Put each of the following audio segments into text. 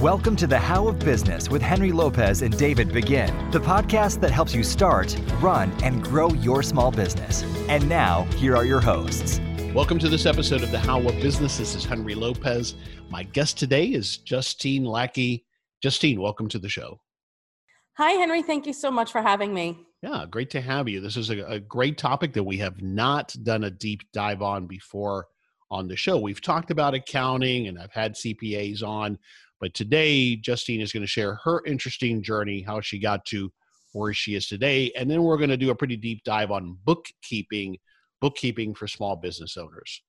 Welcome to the How of Business with Henry Lopez and David Begin, the podcast that helps you start, run, and grow your small business. And now, here are your hosts. Welcome to this episode of the How of Business. This is Henry Lopez. My guest today is Justine Lackey. Justine, welcome to the show. Hi, Henry. Thank you so much for having me. Yeah, great to have you. This is a, a great topic that we have not done a deep dive on before on the show. We've talked about accounting and I've had CPAs on, but today, Justine is going to share her interesting journey, how she got to where she is today. And then we're going to do a pretty deep dive on bookkeeping, bookkeeping for small business owners.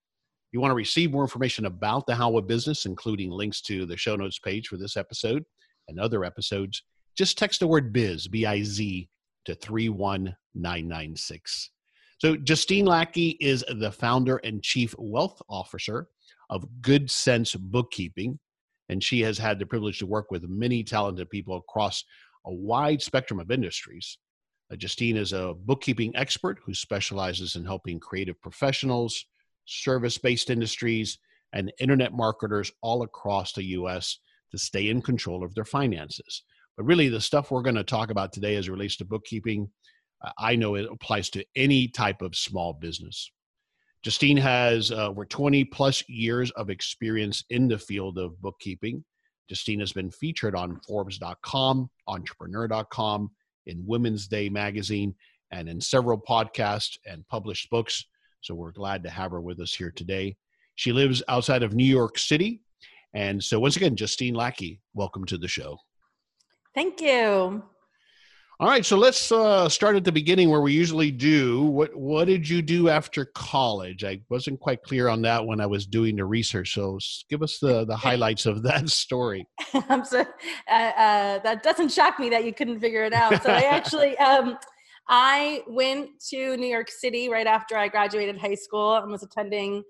You want to receive more information about the How of Business, including links to the show notes page for this episode and other episodes, just text the word biz, B I Z, to 31996. So, Justine Lackey is the founder and chief wealth officer of Good Cents Bookkeeping and she has had the privilege to work with many talented people across a wide spectrum of industries. Uh, Justine is a bookkeeping expert who specializes in helping creative professionals, service based industries, and internet marketers all across the US to stay in control of their finances. But really, the stuff we're going to talk about today as it relates to bookkeeping, uh, I know it applies to any type of small business. Justine has uh, over 20 plus years of experience in the field of bookkeeping. Justine has been featured on Forbes.com, Entrepreneur.com, in Women's Day magazine, and in several podcasts and published books. So we're glad to have her with us here today. She lives outside of New York City. And so, once again, Justine Lackey, welcome to the show. Thank you. All right, so let's uh, start at the beginning where we usually do. What What did you do after college? I wasn't quite clear on that when I was doing the research. So give us the the highlights of that story. I'm so, uh, uh, that doesn't shock me that you couldn't figure it out. So I actually um, I went to New York City right after I graduated high school and was attending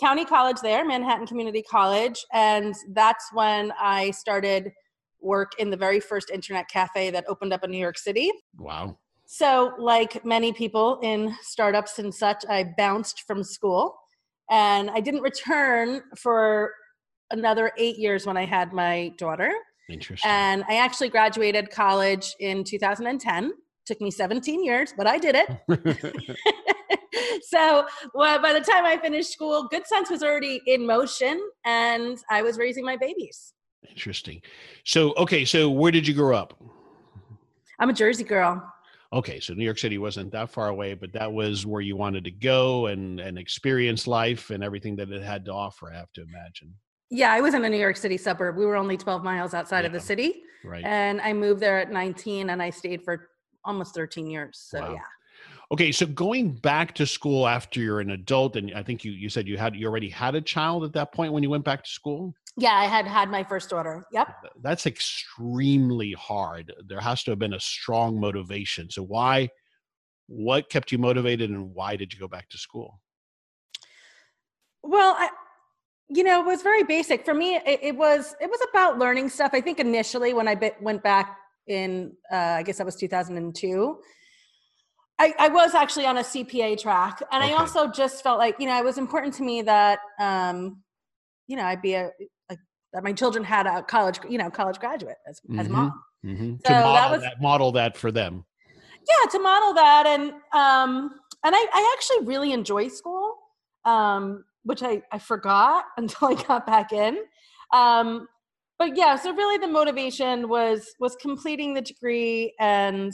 county college there, Manhattan Community College, and that's when I started work in the very first internet cafe that opened up in New York City. Wow. So, like many people in startups and such, I bounced from school and I didn't return for another eight years when I had my daughter. Interesting. And I actually graduated college in 2010. Took me 17 years, but I did it. so well, by the time I finished school, Good Cents was already in motion and I was raising my babies. Interesting. So, okay, so where did you grow up? I'm a Jersey girl. Okay, so New York City wasn't that far away, but that was where you wanted to go and and experience life and everything that it had to offer. I have to imagine. Yeah, I was in a New York City suburb. We were only 12 miles outside yeah. of the city, right? And I moved there at 19, and I stayed for almost 13 years. So wow. yeah. Okay, so going back to school after you're an adult, and I think you you said you had you already had a child at that point when you went back to school. Yeah, I had had my first daughter. Yep. That's extremely hard. There has to have been a strong motivation. So why what kept you motivated and why did you go back to school? Well, I you know, it was very basic. For me, it, it was it was about learning stuff. I think initially when I bit, went back in uh, I guess that was 2002, I, I, was actually on a CPA track, and okay. I also just felt like you know it was important to me that um, you know I'd be a that my children had a college, you know, college graduate as, mm-hmm. as mom. Mm-hmm. So to model that, was, that, model that for them. Yeah, to model that, and um, and I, I actually really enjoy school, um, which I I forgot until I got back in. Um, but yeah, so really the motivation was was completing the degree and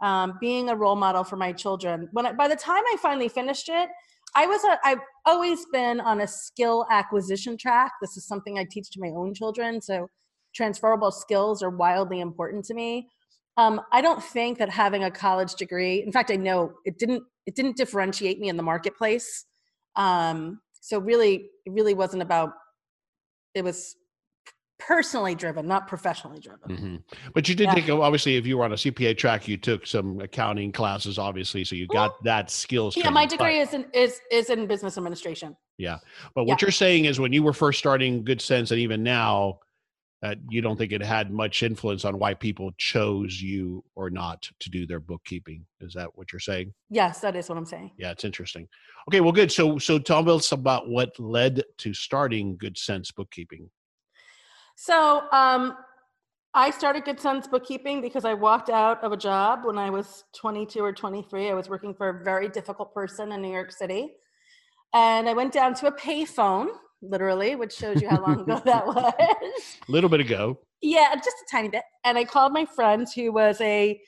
um, being a role model for my children. When I, by the time I finally finished it, I was a, I've always been on a skill acquisition track. This is something I teach to my own children. So transferable skills are wildly important to me. Um, I don't think that having a college degree, in fact, I know it didn't it didn't differentiate me in the marketplace. Um, so really, it really wasn't about. It was personally driven, not professionally driven. Mm-hmm. But you did yeah. take obviously if you were on a CPA track, you took some accounting classes, obviously, so you got that skills. Yeah, my degree but, is in is is in business administration. Yeah, but what yeah. you're saying is when you were first starting Good Cents, and even now, that you don't think it had much influence on why people chose you or not to do their bookkeeping. Is that what you're saying? Yes, that is what I'm saying. Yeah, it's interesting. Okay, well, good. So, so tell us about what led to starting Good Cents Bookkeeping. So um, I started Good Cents Bookkeeping because I walked out of a job when I was 22 or 23. I was working for a very difficult person in New York City. And I went down to a payphone, literally, which shows you how long ago that was. A little bit ago. Yeah, just a tiny bit. And I called my friend who was a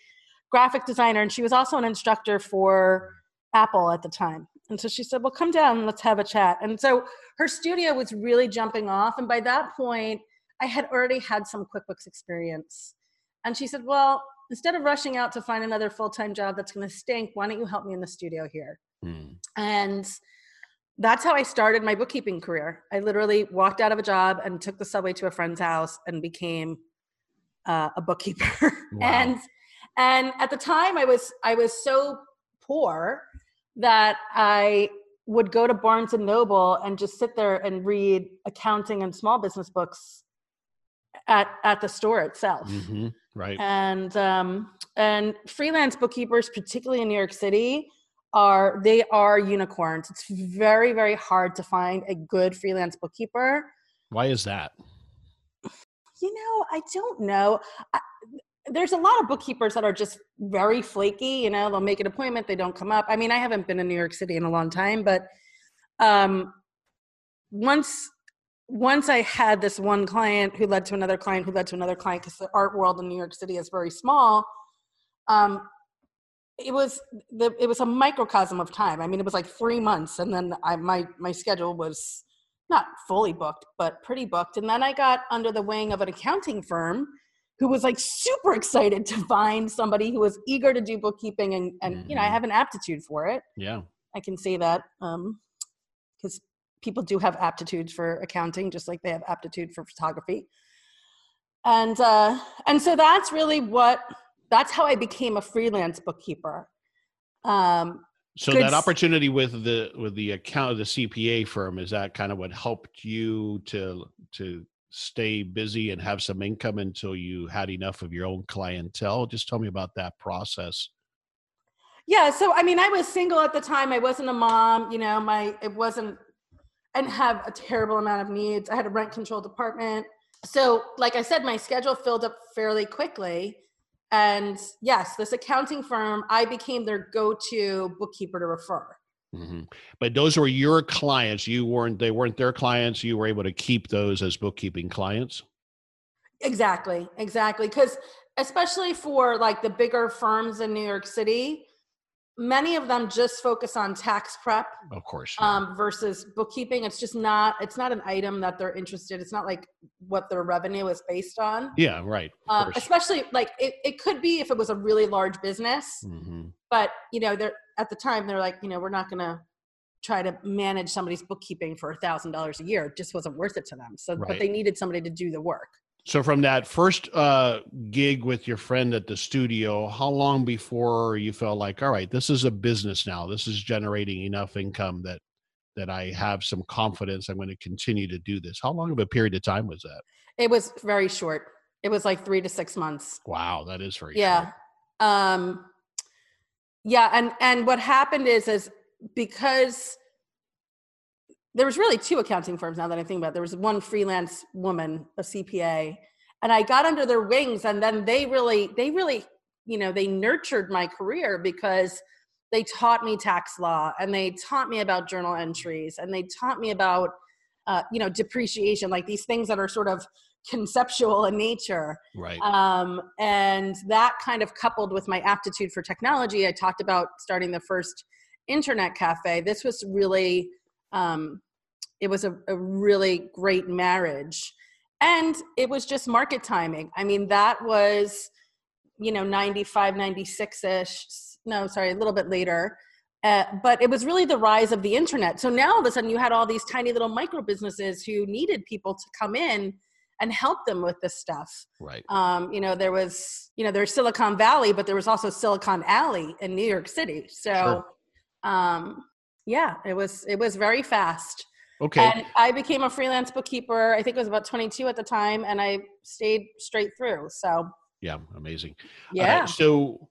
graphic designer, and she was also an instructor for Apple at the time. And so she said, Well, come down, let's have a chat. And so her studio was really jumping off. And by that point, I had already had some QuickBooks experience. And she said, Well, instead of rushing out to find another full time job that's going to stink, why don't you help me in the studio here? Hmm. And that's how I started my bookkeeping career. I literally walked out of a job and took the subway to a friend's house and became uh, a bookkeeper. Wow. and and at the time, I was I was so poor that I would go to Barnes and Noble and just sit there and read accounting and small business books at at the store itself. hmm Right. And um, and freelance bookkeepers, particularly in New York City, are they are unicorns. It's very very hard to find a good freelance bookkeeper. Why is that? You know, I don't know. I, there's a lot of bookkeepers that are just very flaky. You know, they'll make an appointment, they don't come up. I mean, I haven't been in New York City in a long time, but um, once once I had this one client who led to another client who led to another client because the art world in New York City is very small. Um, it was the it was a microcosm of time. I mean, it was like three months, and then I my my schedule was not fully booked, but pretty booked. And then I got under the wing of an accounting firm who was like super excited to find somebody who was eager to do bookkeeping and and you know I Mhm. have an aptitude for it. Yeah. I can say that because people do have aptitudes for accounting, just like they have aptitude for photography. And uh, and so that's really what that's how I became a freelance bookkeeper. Um, So that opportunity with the with the account of the CPA firm is that kind of what helped you to to stay busy and have some income until you had enough of your own clientele. Just tell me about that process. yeah, so I mean, I was single at the time. I wasn't a mom. You know, my it wasn't. Didn't have a terrible amount of needs. I had a rent controlled apartment. So, like I said, my schedule filled up fairly quickly. And yes, this accounting firm, I became their go-to bookkeeper to refer. Mhm. But those were your clients. You weren't. They weren't their clients. You were able to keep those as bookkeeping clients. Exactly, exactly. Because especially for like the bigger firms in New York City, many of them just focus on tax prep Of course. yeah. um, versus bookkeeping. It's just not. It's not an item that they're interested. It's not like what their revenue is based on. yeah. Right. Um, especially like it, it could be if it was a really large business, Mhm. but you know, they're at the time they're like, you know, we're not going to try to manage somebody's bookkeeping for a thousand dollars a year. It just wasn't worth it to them. So, Right. but they needed somebody to do the work. So from that first uh, gig with your friend at the studio, how long before you felt like, all right, this is a business now. This is generating enough income that that I have some confidence I'm going to continue to do this. How long of a period of time was that? It was very short. It was like three to six months. Wow, that is very Yeah. short. Um, yeah. And, and what happened is, is because there was really two accounting firms now that I think about it. There was one freelance woman, a CPA, and I got under their wings and then they really, they really, you know, they nurtured my career because they taught me tax law and they taught me about journal entries and they taught me about, uh, you know, depreciation, like these things that are sort of conceptual in nature. Right. Um, and that kind of coupled with my aptitude for technology, I talked about starting the first internet cafe. This was really, um, it was a, a really great marriage. And it was just market timing. I mean, that was, you know, 95, 96 ish. No, sorry, a little bit later. Uh, but it was really the rise of the internet. So now all of a sudden you had all these tiny little micro businesses who needed people to come in and help them with this stuff right. um, you know there was you know there's silicon valley but there was also silicon alley in new york city so um, yeah it was it was very fast Okay. and i became a freelance bookkeeper i think it was about 22 at the time and i stayed straight through so yeah. Amazing. Uh, yeah so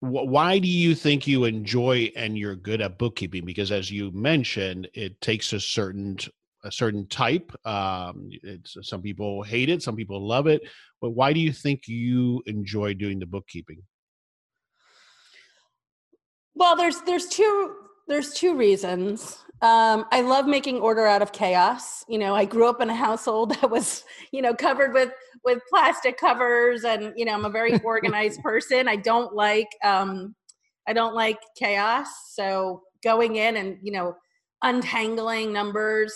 wh- why do you think you enjoy and you're good at bookkeeping because as you mentioned it takes a certain a certain type. Um, it's, some people hate it, some people love it. But why do you think you enjoy doing the bookkeeping? Well, there's there's two there's two reasons. Um, I love making order out of chaos. You know, I grew up in a household that was, you know, covered with with plastic covers, and you know, I'm a very organized person. I don't like um, I don't like chaos. So going in and you know, untangling numbers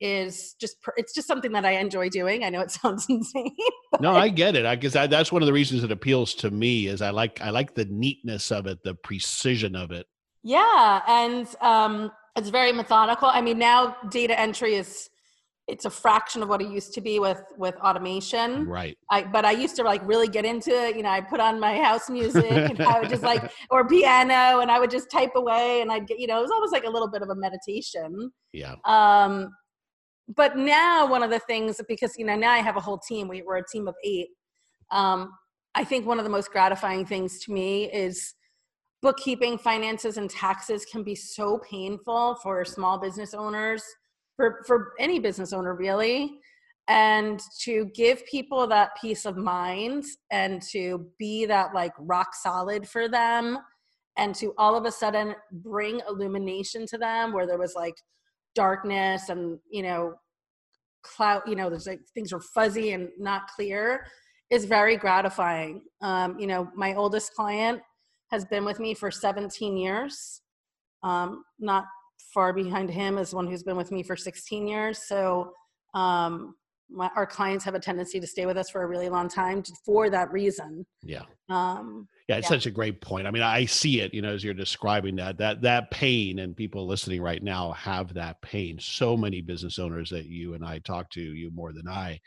is just it's just something that I enjoy doing. I know it sounds insane. no, I get it. I guess that's one of the reasons it appeals to me is I like I like the neatness of it, the precision of it. Yeah, and um, it's very methodical. I mean, now data entry is it's a fraction of what it used to be with with automation. Right. I, but i used to like really get into it. You know i put on my house music and i would just like or piano and i would just type away and i'd get you know it was almost like a little bit of a meditation. Yeah. Um but now one of the things because you know now i have a whole team we, we're a team of eight um, i think one of the most gratifying things to me is bookkeeping finances and taxes can be so painful for small business owners for for any business owner really. And to give people that peace of mind and to be that like rock solid for them and to all of a sudden bring illumination to them where there was like darkness and you know cloud you know there's like things are fuzzy and not clear is very gratifying. Um, you know my oldest client has been with me for 17 years um, not far behind him is one who's been with me for 16 years so um, my, our clients have a tendency to stay with us for a really long time for that reason yeah um, yeah, it's yeah. such a great point. I mean, I see it, you know, as you're describing that, that, that pain and people listening right now have that pain. So many business owners that you and I talk to, you more than I,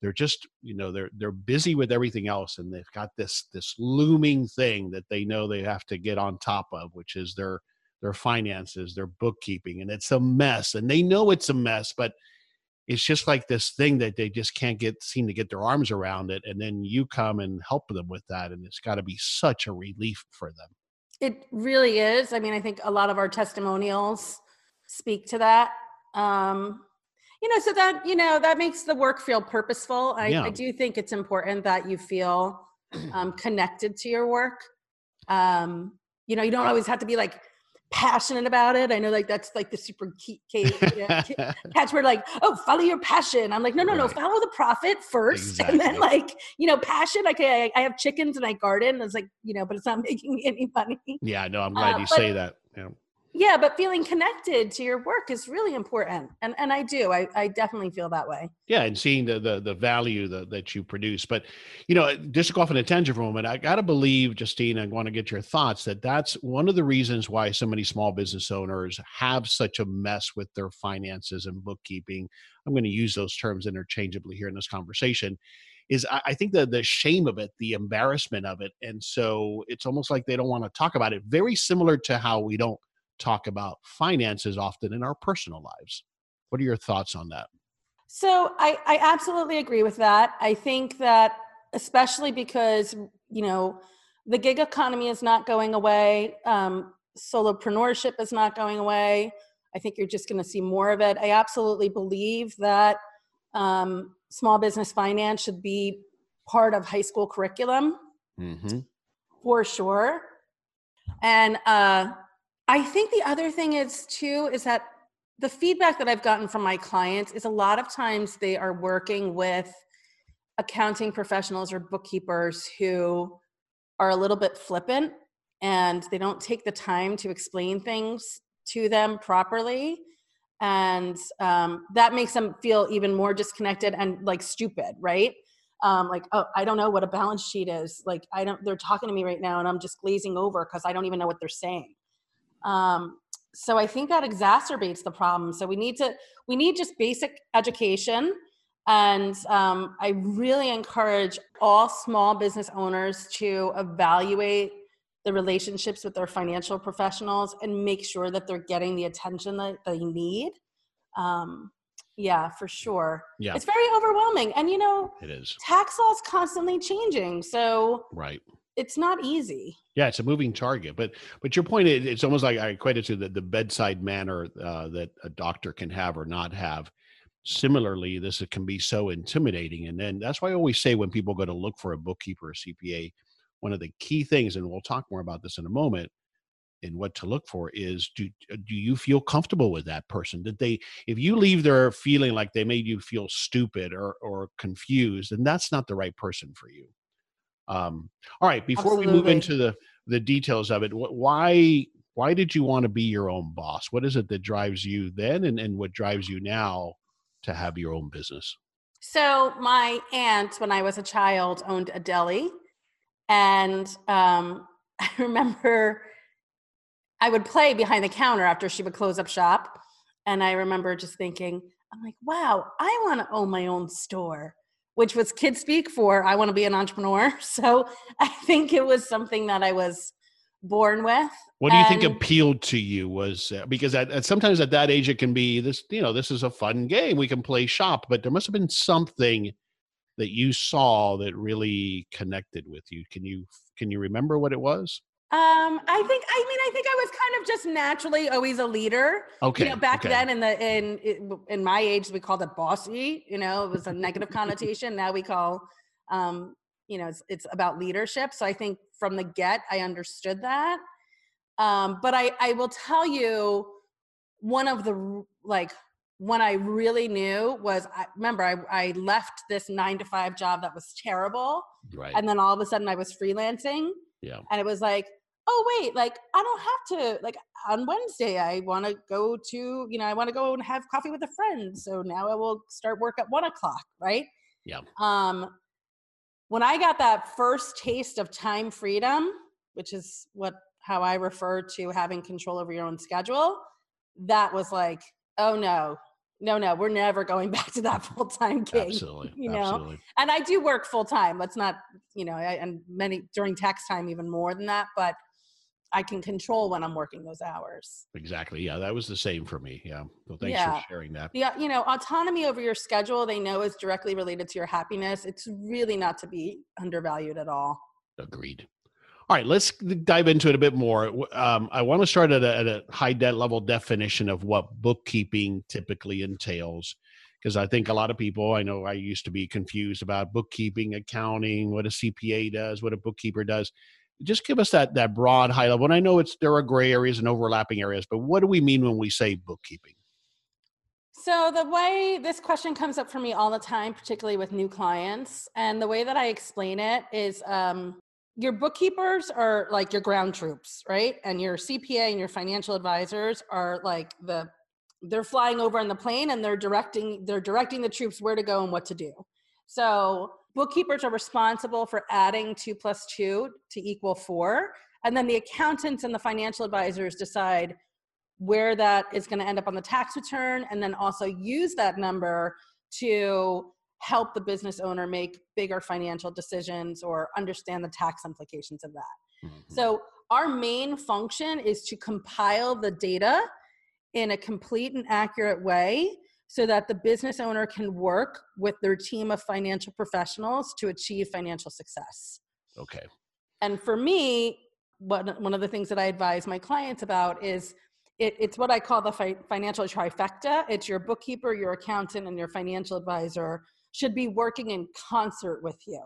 they're just, you know, they're, they're busy with everything else. And they've got this, this looming thing that they know they have to get on top of, which is their, their finances, their bookkeeping. And it's a mess and they know it's a mess, but it's just like this thing that they just can't get seem to get their arms around it and then you come and help them with that and it's got to be such a relief for them it really is i mean i think a lot of our testimonials speak to that um you know so that you know that makes the work feel purposeful i, yeah. I do think it's important that you feel um, connected to your work um you know you don't always have to be like passionate about it. I know like that's like the super key, key you know, catchword, like, oh, follow your passion. I'm like, no, no, right. no, follow the profit first. Exactly. And then like, you know, passion. Okay, I, I, have chickens and I garden. It's like, you know, but it's not making me any money. Yeah, no, I'm glad uh, you but, say that. Yeah yeah but feeling connected to your work is really important and and i do i, I definitely feel that way yeah and seeing the the, the value that, that you produce but you know just to go off on a tangent for a moment i gotta believe justine i want to get your thoughts that that's one of the reasons why so many small business owners have such a mess with their finances and bookkeeping i'm going to use those terms interchangeably here in this conversation is I, I think the the shame of it, the embarrassment of it, and so it's almost like they don't want to talk about it. Very similar to how we don't talk about finances often in our personal lives. What are your thoughts on that? So I, I absolutely agree with that. I think that especially because you know the gig economy is not going away, um, solopreneurship is not going away. I think you're just going to see more of it. I absolutely believe that um, small business finance should be part of high school curriculum mm-hmm. for sure. And uh, I think the other thing is too is that the feedback that I've gotten from my clients is a lot of times they are working with accounting professionals or bookkeepers who are a little bit flippant and they don't take the time to explain things to them properly. And um, that makes them feel even more disconnected and like stupid right? Um, like oh i don't know what a balance sheet is. Like i don't they're talking to me right now and i'm just glazing over because i don't even know what they're saying um, so I think that exacerbates the problem. So we need to we need just basic education, and um, I really encourage all small business owners to evaluate the relationships with their financial professionals and make sure that they're getting the attention that they need. Um, yeah, for sure. Yeah, it's very overwhelming, and you know, it is. Tax law is constantly changing, so right it's not easy. Yeah, it's a moving target. But but your point, is, it's almost like I equate it to the, the bedside manner uh, that a doctor can have or not have. Similarly, this it can be so intimidating. And then that's why I always say when people go to look for a bookkeeper or a CPA, one of the key things, and we'll talk more about this in a moment, and what to look for is do uh, do you feel comfortable with that person did they if you leave there feeling like they made you feel stupid or or confused then that's not the right person for you um all right before Absolutely. we move into the the details of it why why did you want to be your own boss what is it that drives you then and, and what drives you now to have your own business so my aunt when i was a child owned a deli and um, i remember I would play behind the counter after she would close up shop. And I remember just thinking, I'm like, wow, I want to own my own store, which was kid speak for I want to be an entrepreneur. So I think it was something that I was born with. What do you and, think appealed to you was uh, because at, at, sometimes at that age it can be this, you know, this is a fun game. We can play shop, but there must have been something that you saw that really connected with you. Can you can you remember what it was? Um, I think I mean I think I was kind of just naturally always a leader. Okay. You know, back okay. then in the in in my age we called it bossy. You know, it was a negative connotation. Now we call, um, you know, it's it's about leadership. So I think from the get I understood that. Um, but I I will tell you, one of the like when I really knew was I remember I, I left this nine to five job that was terrible. Right. And then all of a sudden I was freelancing. Yeah. And it was like, oh wait like i don't have to like on wednesday i want to go to you know i want to go and have coffee with a friend so now i will start work at one o'clock right? Yeah. Um when i got that first taste of time freedom which is what how i refer to having control over your own schedule that was like oh no no no we're never going back to that full-time gig absolutely you know? absolutely. and i do work full-time let's not you know I, and many during tax time even more than that but I can control when I'm working those hours. Exactly. Yeah, that was the same for me. Yeah. Well, thanks yeah. for sharing that. Yeah, you know, autonomy over your schedule, they know is directly related to your happiness. It's really not to be undervalued at all. Agreed. All right, let's dive into it a bit more. Um, I want to start at a, at a high debt level definition of what bookkeeping typically entails, because I think a lot of people, I know I used to be confused about bookkeeping, accounting, what a CPA does, what a bookkeeper does just give us that that broad high level. And I know it's there are gray areas and overlapping areas, but what do we mean when we say bookkeeping? So the way this question comes up for me all the time, particularly with new clients, and the way that I explain it is um, your bookkeepers are like your ground troops, right? And your CPA and your financial advisors are like the they're flying over on the plane and they're directing they're directing the troops where to go and what to do. So bookkeepers are responsible for adding two plus two to equal four. And then the accountants and the financial advisors decide where that is going to end up on the tax return and then also use that number to help the business owner make bigger financial decisions or understand the tax implications of that. Mm-hmm. So, our main function is to compile the data in a complete and accurate way so that the business owner can work with their team of financial professionals to achieve financial success. Okay. And for me, what, one of the things that I advise my clients about is it, it's what I call the fi- financial trifecta. It's your bookkeeper, your accountant, and your financial advisor should be working in concert with you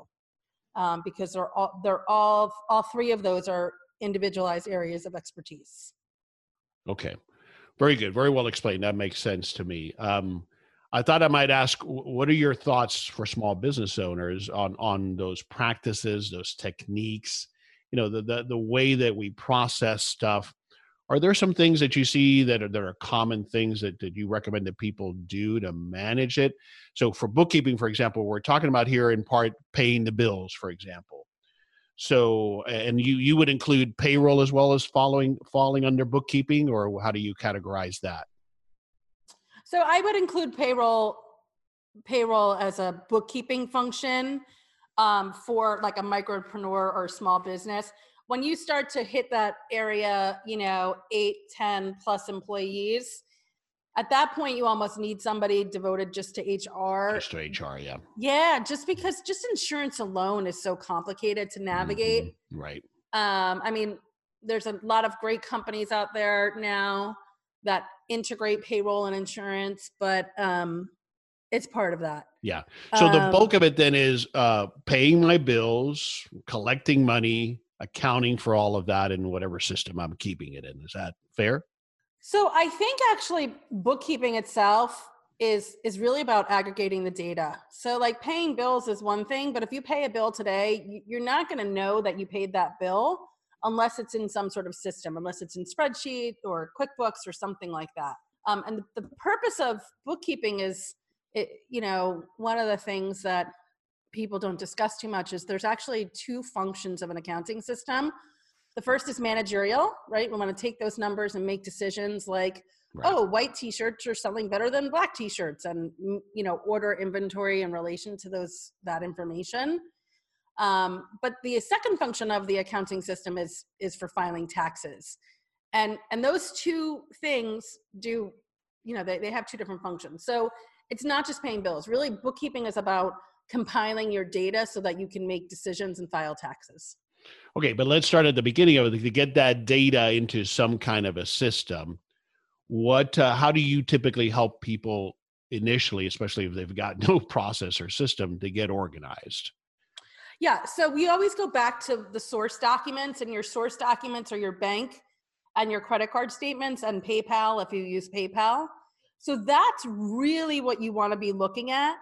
um, because they're all they're all all three of those are individualized areas of expertise. Okay. Very good. Very well explained. That makes sense to me. Um, I thought I might ask, what are your thoughts for small business owners on on those practices, those techniques? You know, the the, the way that we process stuff. Are there some things that you see that are that are common things that, that you recommend that people do to manage it? So, for bookkeeping, for example, we're talking about here in part paying the bills, for example so, and you you would include payroll as well as following falling under bookkeeping, or how do you categorize that? So I would include payroll payroll as a bookkeeping function um, for like a micropreneur or small business. When you start to hit that area, you know, eight, 10 plus employees, at that point you almost need somebody devoted just to hr Just to HR, yeah. yeah just because just insurance alone is so complicated to navigate Mhm, Right. um, i mean there's a lot of great companies out there now that integrate payroll and insurance but um, it's part of that Yeah. So the Um, bulk of it then is uh, paying my bills, collecting money, accounting for all of that in whatever system I'm keeping it in. Is that fair? So I think actually bookkeeping itself is is really about aggregating the data. So like paying bills is one thing, but if you pay a bill today, you- you're not going to know that you paid that bill unless it's in some sort of system, unless it's in spreadsheet or QuickBooks or something like that. Um, and the, the purpose of bookkeeping is, it, you know, one of the things that people don't discuss too much is there's actually two functions of an accounting system. The first is managerial, right? We want to take those numbers and make decisions like, Right. oh, white t-shirts are selling better than black t-shirts, and mm, you know, order inventory in relation to those that information. Um, but the second function of the accounting system is is for filing taxes, and and those two things do, you know, they, they have two different functions. So it's not just paying bills. Really, bookkeeping is about compiling your data so that you can make decisions and file taxes. Okay, but let's start at the beginning of it to get that data into some kind of a system. What, uh, how do you typically help people initially, especially if they've got no process or system to get organized? Yeah, so we always go back to the source documents, and your source documents are your bank and your credit card statements and PayPal if you use PayPal. So that's really what you want to be looking at.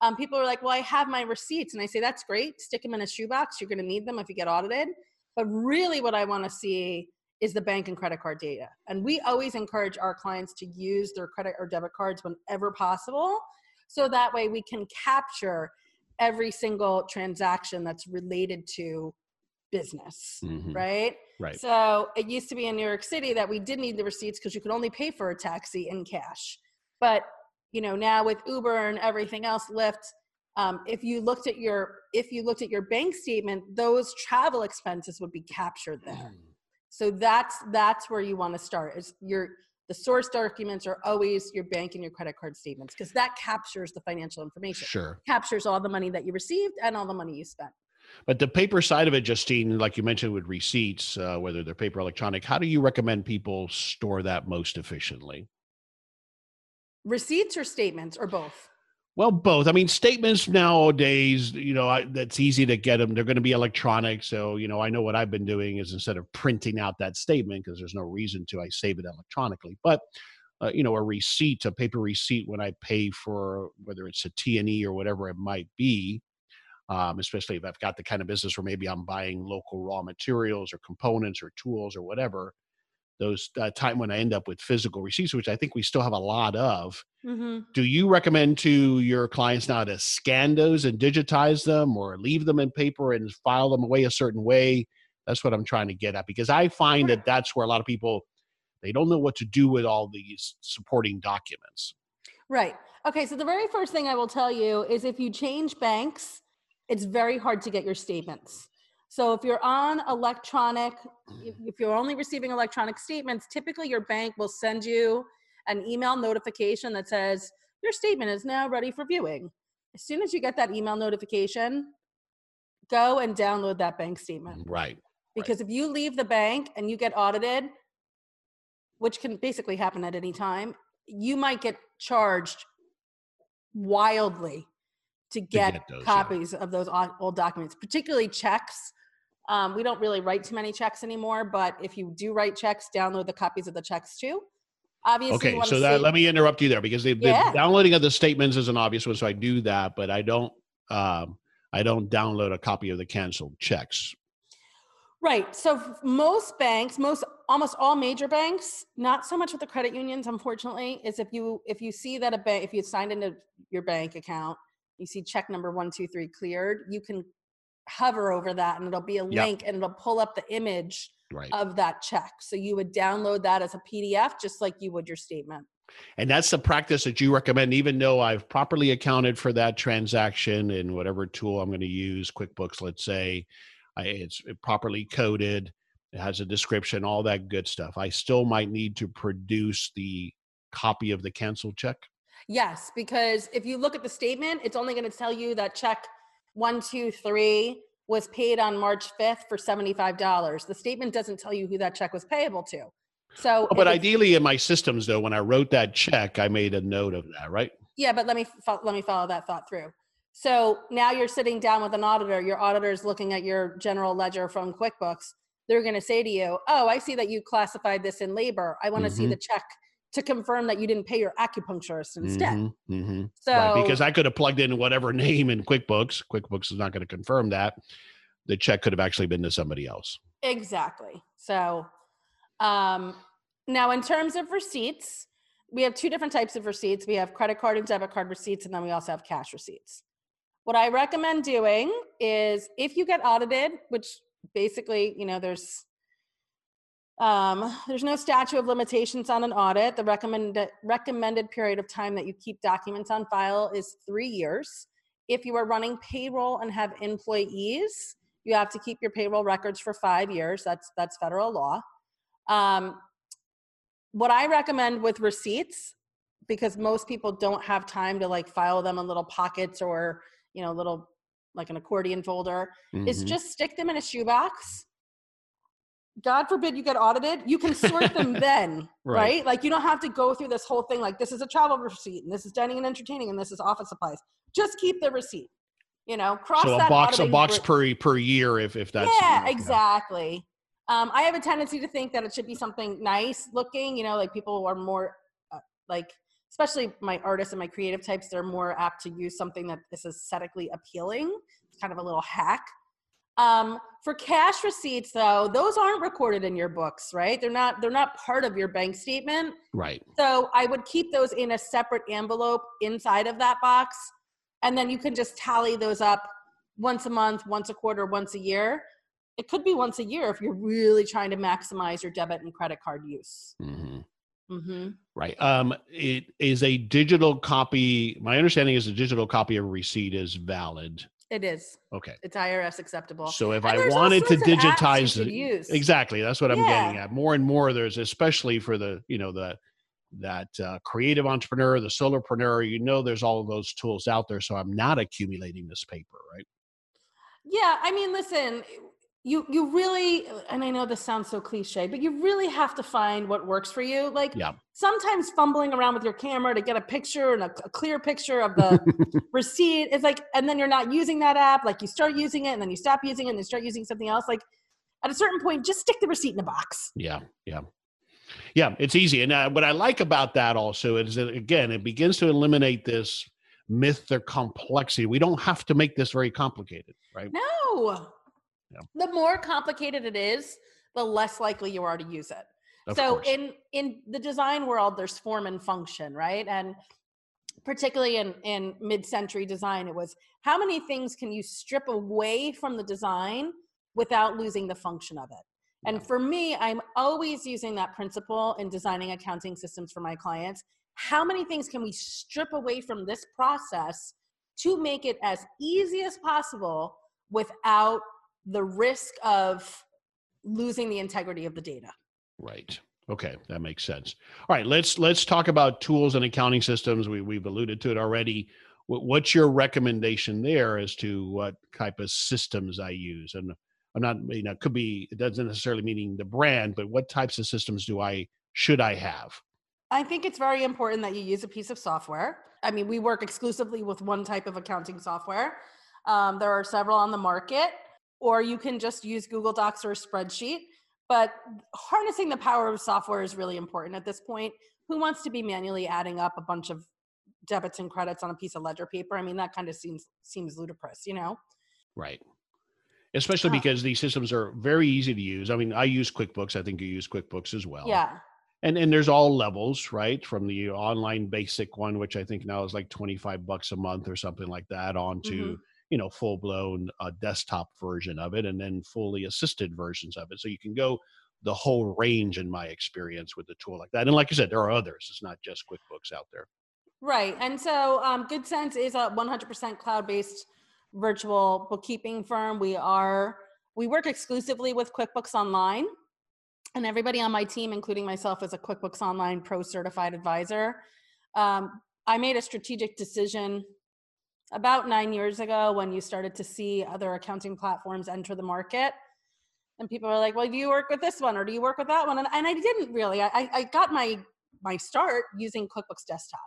Um, people are like, well, I have my receipts. And I say, that's great. Stick them in a shoebox. You're going to need them if you get audited. But really, what I want to see is the bank and credit card data. And we always encourage our clients to use their credit or debit cards whenever possible. So that way we can capture every single transaction that's related to business, Mhm. right? Right. So it used to be in New York City that we did need the receipts because you could only pay for a taxi in cash. But you know now with Uber and everything else, Lyft, um, if you looked at your if you looked at your bank statement, those travel expenses would be captured there. So that's that's where you want to start. Is your the source documents are always your bank and your credit card statements because that captures the financial information. Sure. Captures all the money that you received and all the money you spent. But the paper side of it, Justine, like you mentioned with receipts, uh, whether they're paper or electronic, how do you recommend people store that most efficiently? Receipts or statements or both. Well, both. I mean, statements nowadays, you know, I, that's easy to get them. They're going to be electronic. So, you know, I know what I've been doing is instead of printing out that statement, because there's no reason to, I save it electronically. But, uh, you know, a receipt, a paper receipt when I pay for whether it's a T&E or whatever it might be, um, especially if I've got the kind of business where maybe I'm buying local raw materials or components or tools or whatever, those uh, time when I end up with physical receipts, which I think we still have a lot of, Mm-hmm. do you recommend to your clients now to scan those and digitize them or leave them in paper and file them away a certain way that's what i'm trying to get at because i find that that's where a lot of people they don't know what to do with all these supporting documents Right. Okay. So the very first thing I will tell you is if you change banks, it's very hard to get your statements. So if you're on electronic, if you're only receiving electronic statements, typically your bank will send you an email notification that says your statement is now ready for viewing. As soon as you get that email notification, go and download that bank statement. right Because if you leave the bank and you get audited, which can basically happen at any time, you might get charged wildly to get, get those, yeah. copies of those old documents, particularly checks. Um, we don't really write too many checks anymore, but if you do write checks, download the copies of the checks too. Obviously, okay so that save- let me interrupt you there because the, the Yeah. downloading of the statements is an obvious one so i do that but i don't um i don't download a copy of the canceled checks Right. So most banks, most almost all major banks, not so much with the credit unions, unfortunately, is if you if you see that a bank if you signed into your bank account, you see check number one, two, three cleared, you can hover over that and it'll be a Yep. link and it'll pull up the image right of that check. So you would download that as a PDF just like you would your statement. And that's the practice that you recommend, even though I've properly accounted for that transaction in whatever tool I'm going to use, QuickBooks, let's say, I, it's properly coded, it has a description, all that good stuff. I still might need to produce the copy of the canceled check? Yes, because if you look at the statement, it's only going to tell you that check one, two, three was paid on March 5th for $75. The statement doesn't tell you who that check was payable to. So, Oh, but ideally, in my systems, though, when I wrote that check, I made a note of that, right? yeah, but let me let me follow that thought through. So now you're sitting down with an auditor. Your auditor is looking at your general ledger from QuickBooks. They're going to say to you, "Oh, I see that you classified this in labor. I want to see Mhm. the check to confirm that you didn't pay your acupuncturist instead." Mhm, mhm. So right, because I could have plugged in whatever name in QuickBooks. QuickBooks is not going to confirm that. The check could have actually been to somebody else. Exactly. So, um, now in terms of receipts, we have two different types of receipts. We have credit card and debit card receipts, and then we also have cash receipts. What I recommend doing is if you get audited, which basically, you know, there's um, there's no statute of limitations on an audit. The recommended recommended period of time that you keep documents on file is three years. If you are running payroll and have employees, you have to keep your payroll records for five years. That's that's federal law. Um, what I recommend with receipts, because most people don't have time to like file them in little pockets or you know little like an accordion folder, is Mhm. just stick them in a shoebox. God forbid you get audited, you can sort them then, Right. right. Like you don't have to go through this whole thing like this is a travel receipt and this is dining and entertaining and this is office supplies. Just keep the receipt. You know, cross so a that box, a box per per year, if if that's yeah, you know, exactly. Um, I have a tendency to think that it should be something nice looking. You know, like people are more uh, like, especially my artists and my creative types, they're more apt to use something that is aesthetically appealing. It's kind of a little hack. Um, for cash receipts, though, those aren't recorded in your books, right? They're not. They're not part of your bank statement. Right. So I would keep those in a separate envelope inside of that box. And then you can just tally those up once a month, once a quarter, once a year. It could be once a year if you're really trying to maximize your debit and credit card use. hmm hmm Right. Um, it is a digital copy. My understanding is a digital copy of a receipt is valid. It is. Okay. It's IRS acceptable. So if And I wanted to sorts of apps you digitize it, use. exactly, that's what I'm getting at. More and more, there's especially for the you know the that uh, creative entrepreneur, the solopreneur. You know, there's all of those tools out there. So I'm not accumulating this paper, right? Yeah, I mean, listen, you you really, and I know this sounds so cliche, but you really have to find what works for you. Like, Yeah. sometimes fumbling around with your camera to get a picture and a, a clear picture of the receipt is like, and then you're not using that app. Like, you start using it, and then you stop using it, and then start using something else. Like, at a certain point, just stick the receipt in a box. Yeah, yeah, yeah. It's easy, and uh, what I like about that also is that again, it begins to eliminate this myth or complexity. We don't have to make this very complicated, right? No. Yeah. The more complicated it is, the less likely you are to use it. Of so course. in in the design world, there's form and function, right? And particularly in in mid-century design, it was how many things can you strip away from the design without losing the function of it. And for me, I'm always using that principle in designing accounting systems for my clients. How many things can we strip away from this process to make it as easy as possible without the risk of losing the integrity of the data? Right. Okay, that makes sense. All right, let's let's talk about tools and accounting systems. We we've alluded to it already. What's your recommendation there as to what type of systems I use? And I'm not, you know, it could be it doesn't necessarily meaning the brand, but what types of systems do I should I have? I think it's very important that you use a piece of software. I mean, we work exclusively with one type of accounting software. Um, there are several on the market, or you can just use Google Docs or a spreadsheet. But harnessing the power of software is really important at this point. Who wants to be manually adding up a bunch of debits and credits on a piece of ledger paper? I mean, that kind of seems seems ludicrous, you know? Right. Especially Uh, because these systems are very easy to use. I mean, I use QuickBooks. I think you use QuickBooks as well. Yeah. and and there's all levels right from the online basic one which i think now is like 25 bucks a month or something like that on to Mhm. You know full blown uh, desktop version of it and then fully assisted versions of it so you can go the whole range in my experience with the tool like that and like i said there are others it's not just quickbooks out there Right. And so um, Good Cents is a 100% cloud-based virtual bookkeeping firm. We are we work exclusively with QuickBooks Online. and everybody on my team, including myself, is a QuickBooks Online Pro certified advisor. Um, I made a strategic decision about nine years ago when you started to see other accounting platforms enter the market. And people were like, well, do you work with this one or do you work with that one? And, and I didn't really. I, I got my my start using QuickBooks Desktop.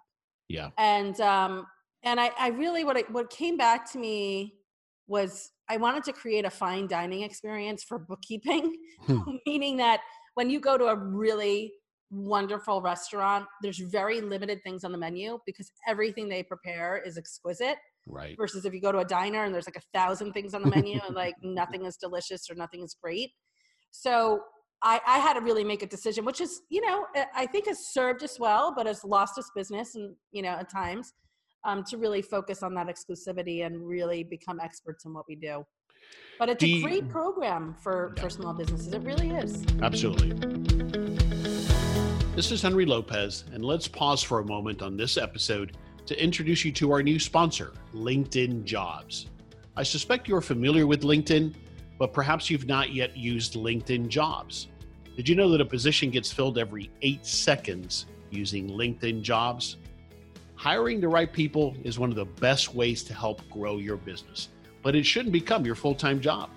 Yeah. And um, and I, I really what I, what came back to me was I wanted to create a fine dining experience for bookkeeping, Hmm. meaning that when you go to a really wonderful restaurant, there's very limited things on the menu because everything they prepare is exquisite. Right. Versus if you go to a diner and there's like a thousand things on the menu and like nothing is delicious or nothing is great. So I, I had to really make a decision, which is, you know, I- think has served us well, but has lost us business and, you know, at times um, to really focus on that exclusivity and really become experts in what we do. But it's Do a great program for, Yeah. for small businesses. It really is. Absolutely. This is Henry Lopez, and let's pause for a moment on this episode to introduce you to our new sponsor, LinkedIn Jobs. I suspect you're familiar with LinkedIn, but perhaps you've not yet used LinkedIn Jobs. Did you know that a position gets filled every eight seconds using LinkedIn Jobs? Hiring the right people is one of the best ways to help grow your business, but it shouldn't become your full time job.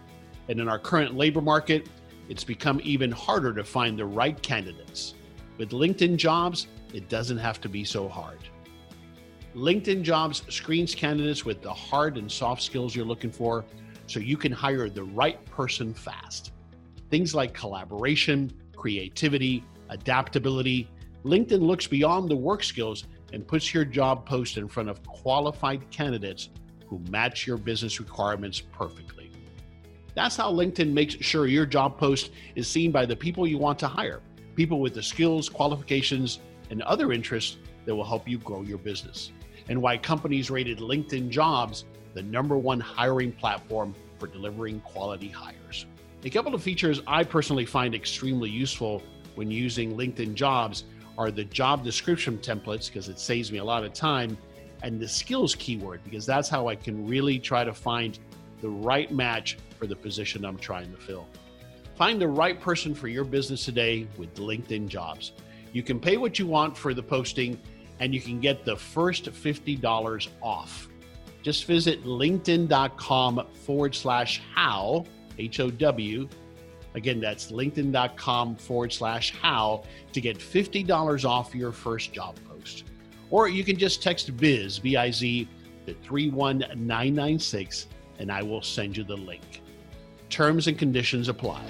And in our current labor market, it's become even harder to find the right candidates. With LinkedIn Jobs, it doesn't have to be so hard. LinkedIn Jobs screens candidates with the hard and soft skills you're looking for so you can hire the right person fast. Things like collaboration, creativity, adaptability. LinkedIn looks beyond the work skills and puts your job post in front of qualified candidates who match your business requirements perfectly. That's how LinkedIn makes sure your job post is seen by the people you want to hire, people with the skills, qualifications, and other interests that will help you grow your business. And why companies rated LinkedIn Jobs the number one hiring platform for delivering quality hires. A couple of features I personally find extremely useful when using LinkedIn Jobs are the job description templates, because it saves me a lot of time, and the skills keyword, because that's how I can really try to find the right match for the position I'm trying to fill. Find the right person for your business today with LinkedIn Jobs. You can pay what you want for the posting and you can get the first $50 off. Just visit linkedin.com forward slash how, H O W. Again, that's linkedin.com forward slash how to get $50 off your first job post. Or you can just text biz, B I Z, to 31996 and I will send you the link. Terms and conditions apply.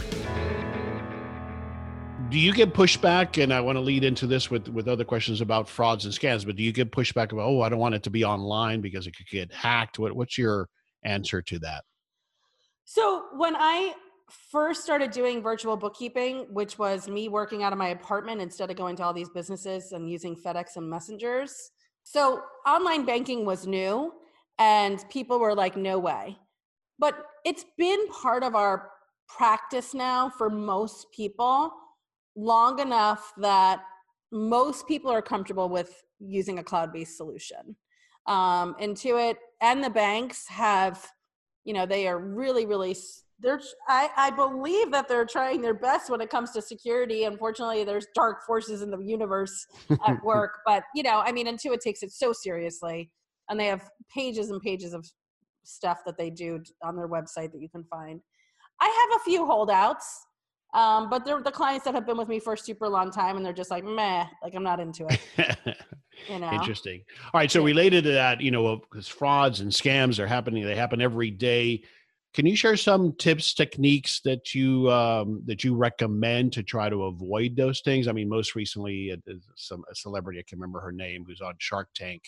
Do you get pushback? And I want to lead into this with, with other questions about frauds and scams, but do you get pushback about, oh, I don't want it to be online because it could get hacked? What, what's your answer to that? So when I first started doing virtual bookkeeping, which was me working out of my apartment instead of going to all these businesses and using FedEx and messengers. So online banking was new and people were like, no way. But it's been part of our practice now for most people long enough that most people are comfortable with using a cloud-based solution. Um, Intuit and the banks have, you know, they are really, really. They're. I, I believe that they're trying their best when it comes to security. Unfortunately, there's dark forces in the universe at work, but you know, I mean, Intuit takes it so seriously, and they have pages and pages of stuff that they do on their website that you can find. I have a few holdouts. Um, but they're the clients that have been with me for a super long time and they're just like, meh, like I'm not into it. You know? Interesting. All right. So related to that, you know, because frauds and scams are happening, they happen every day. Can you share some tips, techniques that you um, that you recommend to try to avoid those things? I mean, most recently, is some a celebrity I can remember her name who's on Shark Tank.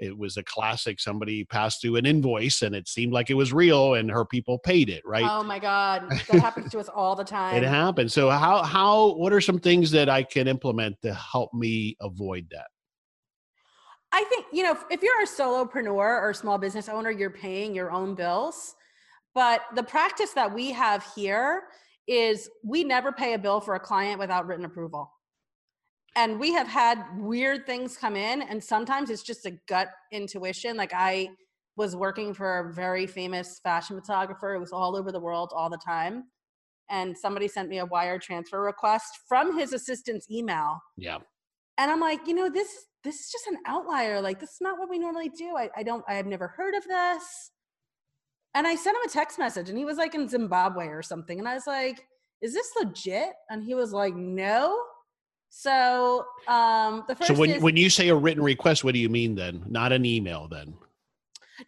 It was a classic. Somebody passed through an invoice, and it seemed like it was real, and her people paid it. Right? Oh my God. That happens to us all the time. it happened. So how how what are some things that I can implement to help me avoid that? I think, you know, if, if you're a solopreneur or small business owner, you're paying your own bills. But the practice that we have here is we never pay a bill for a client without written approval. And we have had weird things come in, and sometimes it's just a gut intuition. Like I was working for a very famous fashion photographer, it was all over the world all the time. and somebody sent me a wire transfer request from his assistant's email. Yeah. And I'm like, you know, this this is just an outlier. Like this is not what we normally do. I, I don't I've never heard of this. And I sent him a text message and he was like in Zimbabwe or something. And I was like, is this legit? And he was like, no. So um the first So when is, when you say a written request, what do you mean then? Not an email then?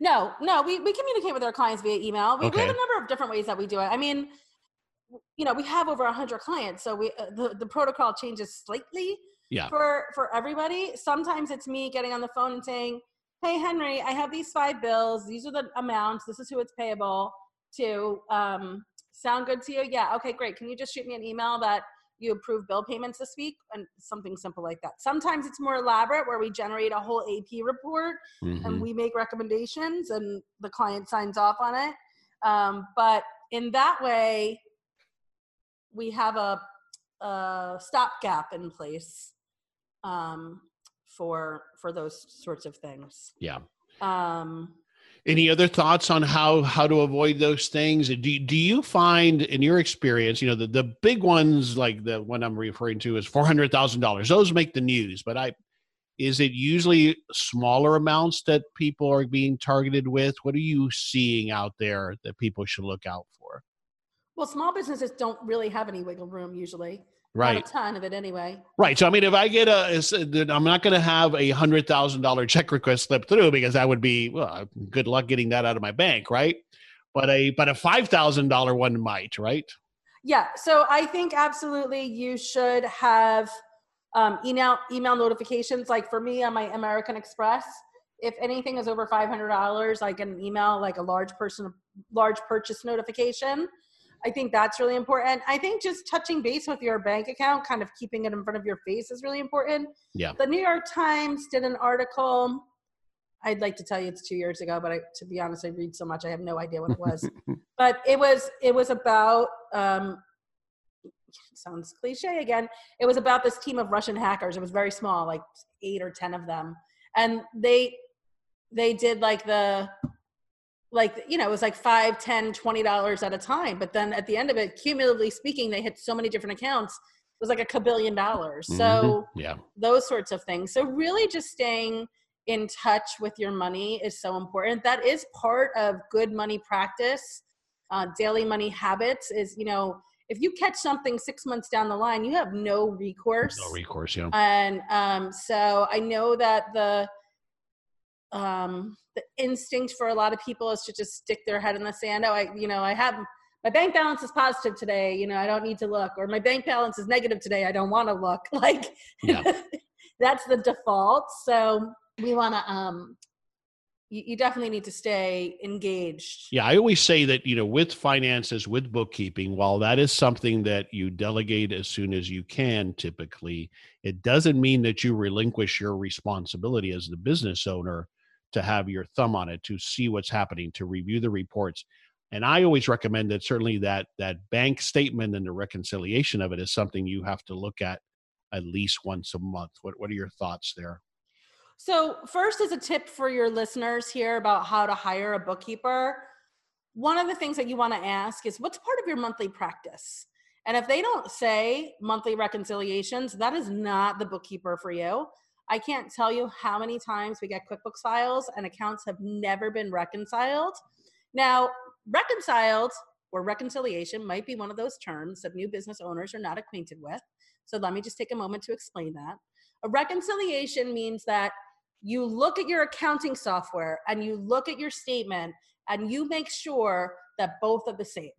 No, no, we, we communicate with our clients via email. We, we have a number of different ways that we do it. I mean, you know, we have over 100 clients, so we uh, the, the protocol changes slightly Yeah. for for everybody. Sometimes it's me getting on the phone and saying, "Hey, Henry, I have these five bills. These are the amounts. This is who it's payable to. Um, sound good to you? Yeah. Okay, great. Can you just shoot me an email that you approve bill payments this week and something simple like that. Sometimes it's more elaborate where we generate a whole AP report Mhm. and we make recommendations and the client signs off on it. Um, but in that way, we have a, a stopgap in place um, for for those sorts of things. Yeah. Um, Any other thoughts on how how to avoid those things? Do do you find in your experience, you know, the, the big ones like the one I'm referring to is four hundred thousand dollars. Those make the news, but I is it usually smaller amounts that people are being targeted with? What are you seeing out there that people should look out for? well, small businesses don't really have any wiggle room usually. Right. Not a ton of it anyway. Right. So I mean, if I get a, I'm not going to have a hundred thousand dollar check request slip through because that would be well, good luck getting that out of my bank, right? But a but a five thousand dollar one might, right? Yeah, so I think absolutely you should have um, email email notifications. Like for me on my American Express, if anything is over five hundred dollars, I get an email like a large person large purchase notification. I think that's really important. I think just touching base with your bank account, kind of keeping it in front of your face, is really important. Yeah. The New York Times did an article. I'd like to tell you it's two years ago, but I, to be honest, I read so much I have no idea what it was but it was it was about um sounds cliche again it was about this team of russian hackers it was very small like eight or ten of them and they they did like the like you know it was like five ten twenty dollars at a time but then at the end of it cumulatively speaking they hit so many different accounts it was like a kabillion dollars so Mhm. yeah, those sorts of things. So really just staying in touch with your money is so important. That is part of good money practice. Uh, daily money habits is, you know, if you catch something six months down the line, you have no recourse. no recourse. Yeah. And um, so I know that the um, the instinct for a lot of people is to just stick their head in the sand. Oh, I, you know, I have my bank balance is positive today. You know, I don't need to look, or my bank balance is negative today. I don't want to look. Like, Yeah. that's the default. So we want to. Um, you, you definitely need to stay engaged. Yeah, I always say that, you know, with finances, with bookkeeping, while that is something that you delegate as soon as you can, typically, it doesn't mean that you relinquish your responsibility as the business owner to have your thumb on it, to see what's happening, to review the reports. And I always recommend that certainly that that bank statement and the reconciliation of it is something you have to look at at least once a month. What what are your thoughts there? So, first, as a tip for your listeners here about how to hire a bookkeeper, one of the things that you want to ask is what's part of your monthly practice? And if they don't say monthly reconciliations, that is not the bookkeeper for you. I can't tell you how many times we get QuickBooks files and accounts have never been reconciled. Now, reconciled or reconciliation might be one of those terms that new business owners are not acquainted with. So, let me just take a moment to explain that. A reconciliation means that you look at your accounting software and you look at your statement and you make sure that both are the same.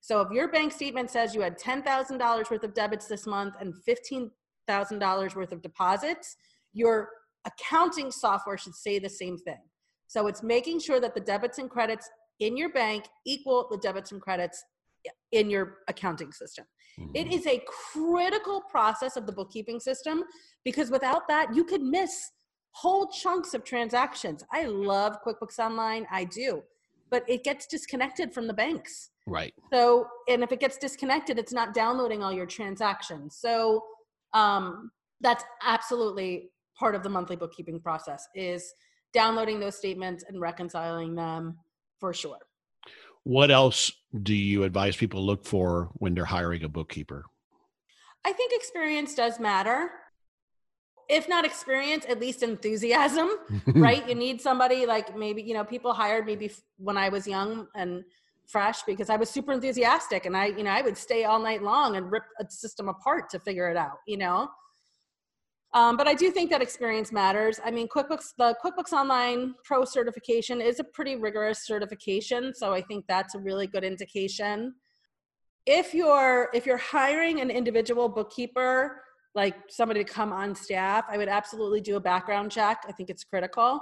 So if your bank statement says you had $10,000 worth of debits this month and $15,000 worth of deposits, your accounting software should say the same thing. So it's making sure that the debits and credits in your bank equal the debits and credits in your accounting system. It Mhm. is a critical process of the bookkeeping system because without that, you could miss whole chunks of transactions. I love QuickBooks Online, I do, but it gets disconnected from the banks. Right. So, and if it gets disconnected, it's not downloading all your transactions. So, um, that's absolutely part of the monthly bookkeeping process is downloading those statements and reconciling them for sure. What else do you advise people look for when they're hiring a bookkeeper? I think experience does matter. If not experience, at least enthusiasm, right? You need somebody like maybe, you know, people hired me bef- when I was young and fresh because I was super enthusiastic and I, you know, I would stay all night long and rip a system apart to figure it out, you know? Um, but I do think that experience matters. I mean, QuickBooks, the QuickBooks Online Pro certification is a pretty rigorous certification, so I think that's a really good indication. If you're if you're hiring an individual bookkeeper, like somebody to come on staff, I would absolutely do a background check. I think it's critical.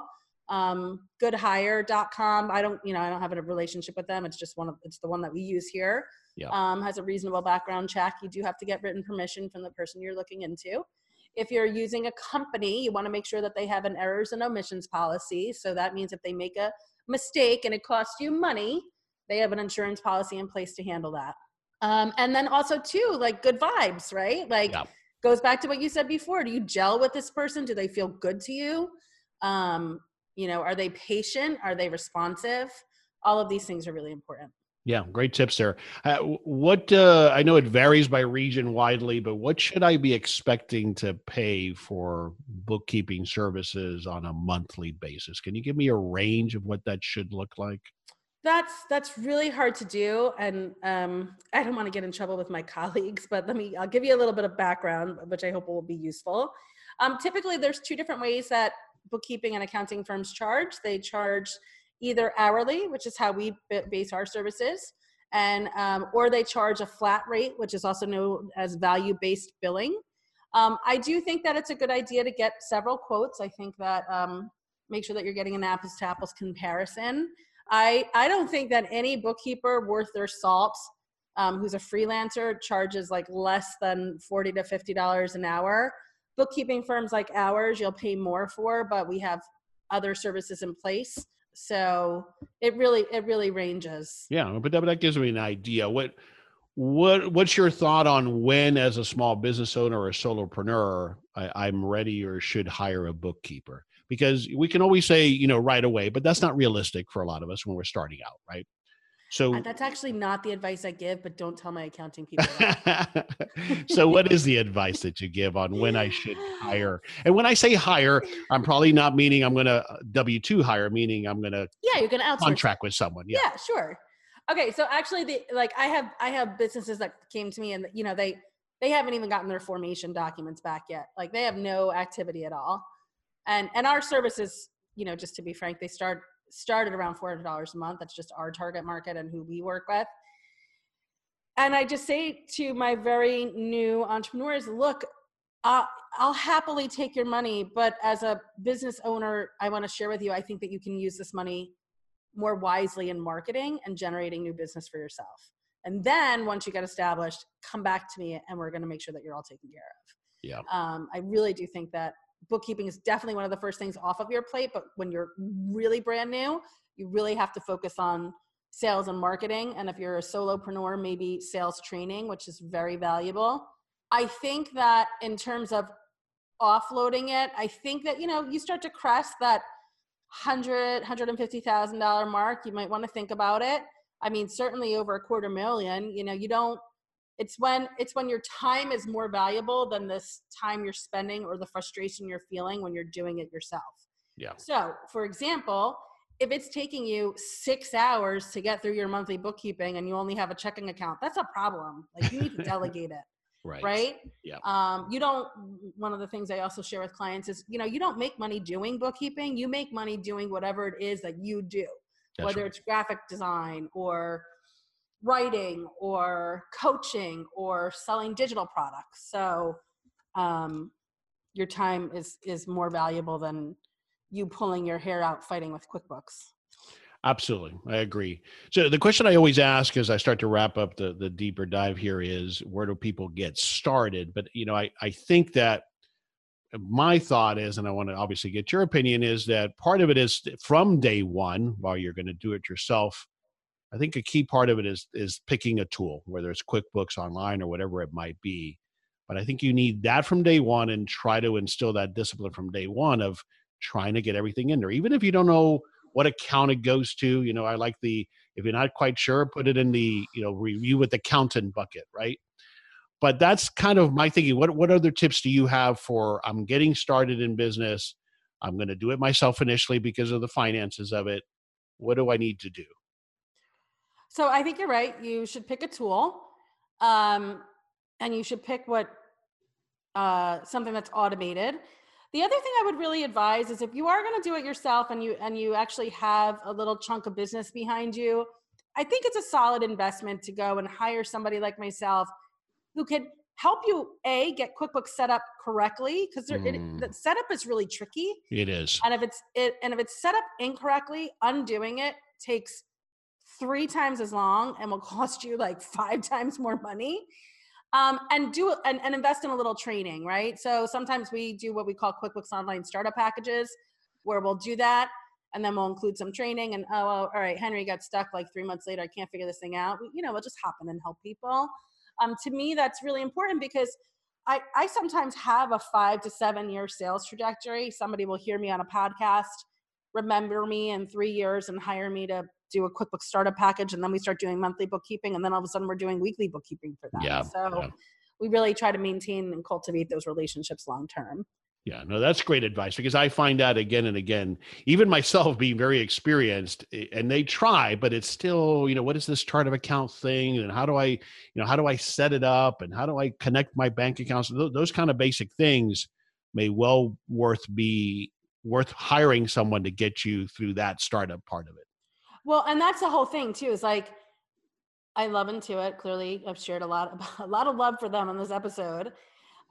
Um, goodhire.com. I don't, you know, I don't have a relationship with them. It's just one of it's the one that we use here. Yeah. Um, has a reasonable background check. You do have to get written permission from the person you're looking into. If you're using a company, you want to make sure that they have an errors and omissions policy. So that means if they make a mistake and it costs you money, they have an insurance policy in place to handle that. Um, and then also too, like good vibes, right? Like Yeah. goes back to what you said before. Do you gel with this person? Do they feel good to you? Um, you know, are they patient? Are they responsive? All of these things are really important. Yeah, great tips there. Uh, what uh, I know it varies by region widely, but what should I be expecting to pay for bookkeeping services on a monthly basis? Can you give me a range of what that should look like? That's that's really hard to do, and um, I don't want to get in trouble with my colleagues, but let me. I'll give you a little bit of background, which I hope will be useful. Um, typically, there's two different ways that bookkeeping and accounting firms charge. They charge either hourly, which is how we base our services, and um, or they charge a flat rate, which is also known as value-based billing. Um, I do think that it's a good idea to get several quotes. I think that um, make sure that you're getting an apples to apples comparison. I I don't think that any bookkeeper worth their salt, um, who's a freelancer, charges like less than forty to fifty dollars an hour. Bookkeeping firms like ours, you'll pay more for, but we have other services in place. So it really it really ranges. Yeah, but that, but that gives me an idea. What what what's your thought on when, as a small business owner or a solopreneur, I, I'm ready or should hire a bookkeeper? Because we can always say, you know, right away, but that's not realistic for a lot of us when we're starting out, right? So Uh, That's actually not the advice I give, but don't tell my accounting people. so what is the advice that you give on when I should hire? And when I say hire, I'm probably not meaning I'm going to W two hire, meaning I'm going to Yeah, you're gonna outsource. contract with someone. Yeah. yeah sure okay so actually the like i have i have businesses that came to me and you know they they haven't even gotten their formation documents back yet like they have no activity at all and and our services you know just to be frank they start started around $400 a month that's just our target market and who we work with and i just say to my very new entrepreneurs look uh, i'll happily take your money but as a business owner i want to share with you i think that you can use this money more wisely in marketing and generating new business for yourself. And then once you get established, come back to me and we're going to make sure that you're all taken care of. Yeah. Um, I really do think that bookkeeping is definitely one of the first things off of your plate. But when you're really brand new, you really have to focus on sales and marketing. And if you're a solopreneur, maybe sales training, which is very valuable. I think that in terms of offloading it, I think that, you know, you start to crest that hundred, hundred and fifty thousand dollar mark, you might want to think about it. I mean, certainly over a quarter million, you know, you don't it's when it's when your time is more valuable than this time you're spending or the frustration you're feeling when you're doing it yourself. Yeah. So, for example, if it's taking you six hours to get through your monthly bookkeeping and you only have a checking account, that's a problem. Like you need to delegate it Right. right? Yeah. Um, you don't. One of the things I also share with clients is, you know, you don't make money doing bookkeeping. You make money doing whatever it is that you do, That's whether right. it's graphic design or writing or coaching or selling digital products. So, um, your time is is more valuable than you pulling your hair out fighting with QuickBooks. Absolutely. I agree. So the question I always ask as I start to wrap up the, the deeper dive here is where do people get started? But you know, I, I think that my thought is, and I want to obviously get your opinion, is that part of it is from day one, while you're going to do it yourself. I think a key part of it is is picking a tool, whether it's QuickBooks online or whatever it might be. But I think you need that from day one and try to instill that discipline from day one of trying to get everything in there, even if you don't know what account it goes to. You know, I like the If you're not quite sure, put it in the you know review with the accountant bucket, right? But that's kind of my thinking. What what other tips do you have for I'm getting started in business? I'm going to do it myself initially because of the finances of it. What do I need to do? So I think you're right. You should pick a tool, um, and you should pick what uh, something that's automated. The other thing I would really advise is if you are going to do it yourself and you and you actually have a little chunk of business behind you, I think it's a solid investment to go and hire somebody like myself who can help you a get QuickBooks set up correctly because mm. the setup is really tricky. It is, and if it's it and if it's set up incorrectly, undoing it takes three times as long and will cost you like five times more money. Um, and do and, and invest in a little training right? So sometimes we do what we call quickbooks online startup packages where we'll do that and then we'll include some training and oh well, all right henry got stuck like three months later i can't figure this thing out. You know we'll just hop in and help people. Um, to me that's really important because I, I sometimes have a five to seven year sales trajectory. Somebody will hear me on a podcast remember me in three years and hire me to do a QuickBooks startup package, and then we start doing monthly bookkeeping, and then all of a sudden we're doing weekly bookkeeping for them. Yeah. So yeah. we really try to maintain and cultivate those relationships long term. Yeah, no, that's great advice because I find out again and again, even myself being very experienced, eh, and they try, but it's still, you know, what is this chart of account thing, and how do I, you know, how do I set it up, and how do I connect my bank accounts? Those, those kind of basic things may well worth be worth hiring someone to get you through that startup part of it. Well, and that's the whole thing too. Is like I love Intuit. Clearly, I've shared a lot of, a lot of love for them in this episode.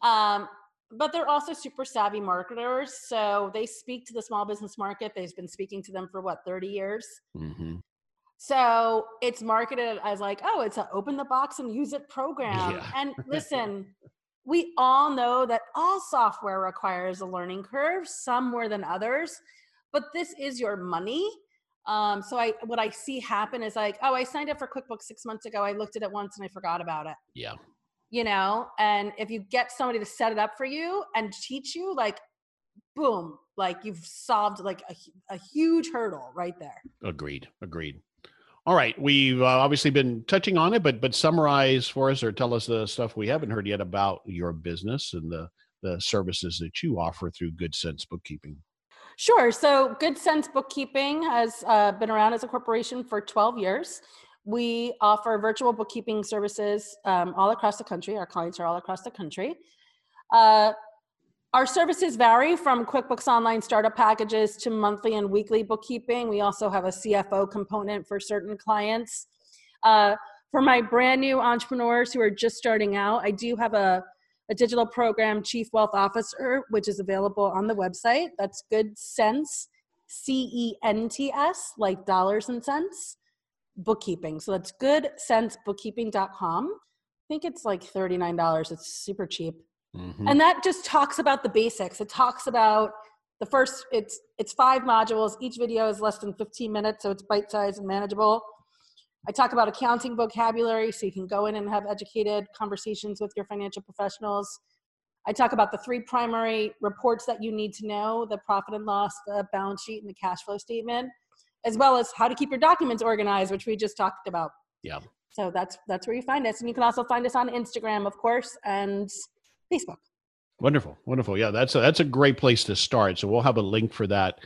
Um, but they're also super savvy marketers, so they speak to the small business market. They've been speaking to them for what thirty years. Mm-hmm. So it's marketed as like, oh, it's an open the box and use it program. Yeah. And listen, we all know that all software requires a learning curve, some more than others. But this is your money um, so I what I see happen is like, oh, I signed up for QuickBooks six months ago. I looked at it once and I forgot about it. Yeah. You know, and if you get somebody to set it up for you and teach you, like, boom, like you've solved like a, a huge hurdle right there. Agreed. Agreed. All right, we've uh, obviously been touching on it, but but summarize for us or tell us the stuff we haven't heard yet about your business and the the services that you offer through Good Cents Bookkeeping. Sure. So, Good Cents Bookkeeping has uh, been around as a corporation for 12 years. We offer virtual bookkeeping services um, all across the country. Our clients are all across the country. Uh, our services vary from QuickBooks Online startup packages to monthly and weekly bookkeeping. We also have a CFO component for certain clients. Uh, for my brand new entrepreneurs who are just starting out, I do have a a digital program chief wealth officer, which is available on the website. That's Good Cents, C E N T S, like dollars and cents, bookkeeping. So that's goodcentsbookkeeping.com. I think it's like $39. It's super cheap. Mm-hmm. And that just talks about the basics. It talks about the first it's it's five modules. Each video is less than 15 minutes, so it's bite-sized and manageable. I talk about accounting vocabulary so you can go in and have educated conversations with your financial professionals. I talk about the three primary reports that you need to know the profit and loss, the balance sheet, and the cash flow statement, as well as how to keep your documents organized, which we just talked about. Yeah. So that's that's where you find us. And you can also find us on Instagram, of course, and Facebook. Wonderful. Wonderful. Yeah, that's a, that's a great place to start. So we'll have a link for that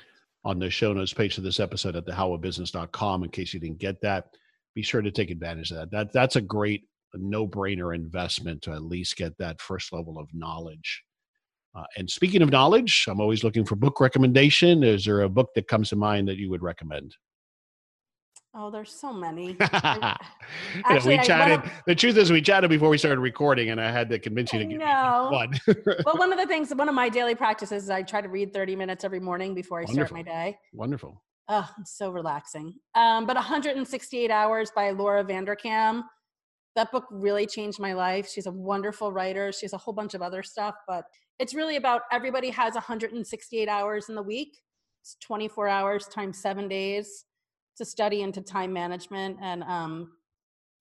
on the show notes page of this episode at thehowofbusiness.com in case you didn't get that be sure to take advantage of that. That that's a great no brainer investment to at least get that first level of knowledge. Uh, and speaking of knowledge, I'm always looking for book recommendation. Is there a book that comes to mind that you would recommend? Oh, there's so many. Actually, we chatted. The truth is, we chatted before we started recording, and I had to convince you to give no. one. well, one of the things, one of my daily practices is I try to read 30 minutes every morning before I Wonderful. start my day. Wonderful. Oh, it's so relaxing. Um, but 168 Hours by Laura Vanderkam. That book really changed my life. She's a wonderful writer. She has a whole bunch of other stuff, but it's really about everybody has 168 hours in the week. It's 24 hours times seven days to study into time management and um,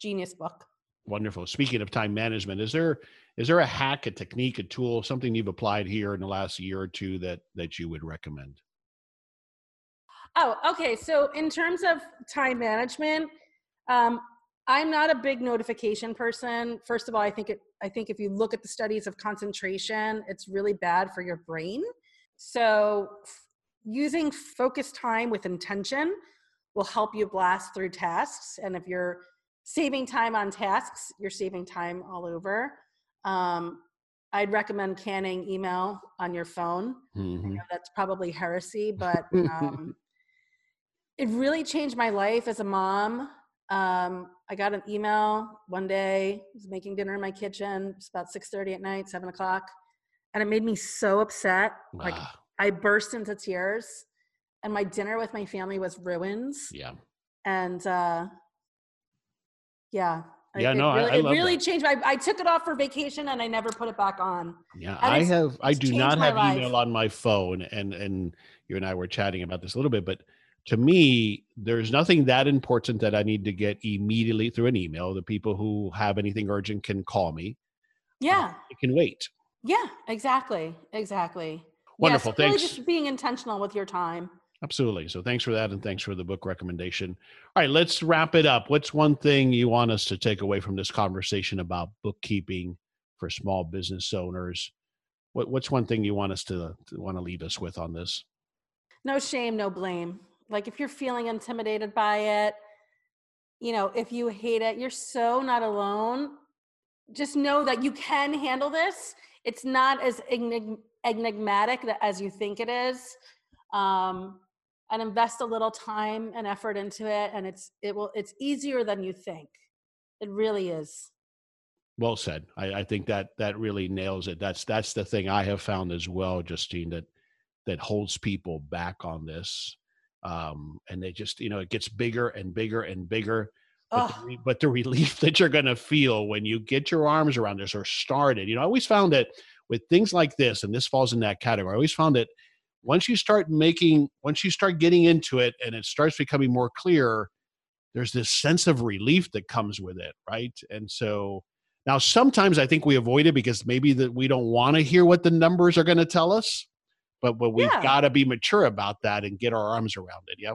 genius book. Wonderful. Speaking of time management, is there is there a hack, a technique, a tool, something you've applied here in the last year or two that that you would recommend? Oh, okay. So in terms of time management, Um, I'm not a big notification person. First of all, I think it. I think if you look at the studies of concentration, it's really bad for your brain. So, f- using focus time with intention will help you blast through tasks. And if you're saving time on tasks, you're saving time all over. Um, I'd recommend canning email on your phone. Mhm. know that's probably heresy, but um, it really changed my life as a mom. Um, I got an email one day. I was making dinner in my kitchen. It's about six thirty at night, seven o'clock, and it made me so upset. Like I burst into tears, and my dinner with my family was ruins. yeah. And uh, yeah, I- Yeah, it no, I- really, I it love really that. changed. I, I took it off for vacation, and I never put it back on. Yeah, And I have. I do not have life. email on my phone, and and you and I were chatting about this a little bit. But to me, there's nothing that important that I need to get immediately through an email. The people who have anything urgent can call me. Um, yeah, It can wait. yeah, exactly, exactly. Wonderful. Yes, really Thanks. just being intentional with your time. Absolutely. So thanks for that, and thanks for the book recommendation. All right, let's wrap it up. What's one thing you want us to take away from this conversation about bookkeeping for small business owners? What, what's one thing you want us to, to want to leave us with on this? No shame, no blame. Like if you're feeling intimidated by it, you know, if you hate it, you're so not alone. Just know that you can handle this. It's not as enig- enigmatic as you think it is. Um, and invest a little time and effort into it, and it's it will it's easier than you think. It really is. Well said. I, I think that that really nails it. That's that's the thing I have found as well, Justine, that that holds people back on this. Um, and they just, you know, it gets bigger and bigger and bigger. But the, Oh, but the relief that you're going to feel when you get your arms around this or started, you know, I always found that with things like this, and this falls in that category, I always found that once you start making, once you start getting into it and it starts becoming more clear, there's this sense of relief that comes with it, right? And so now sometimes I think we avoid it because maybe that we don't want to hear what the numbers are going to tell us, but but we've Yeah. got to be mature about that and get our arms around it. Yeah.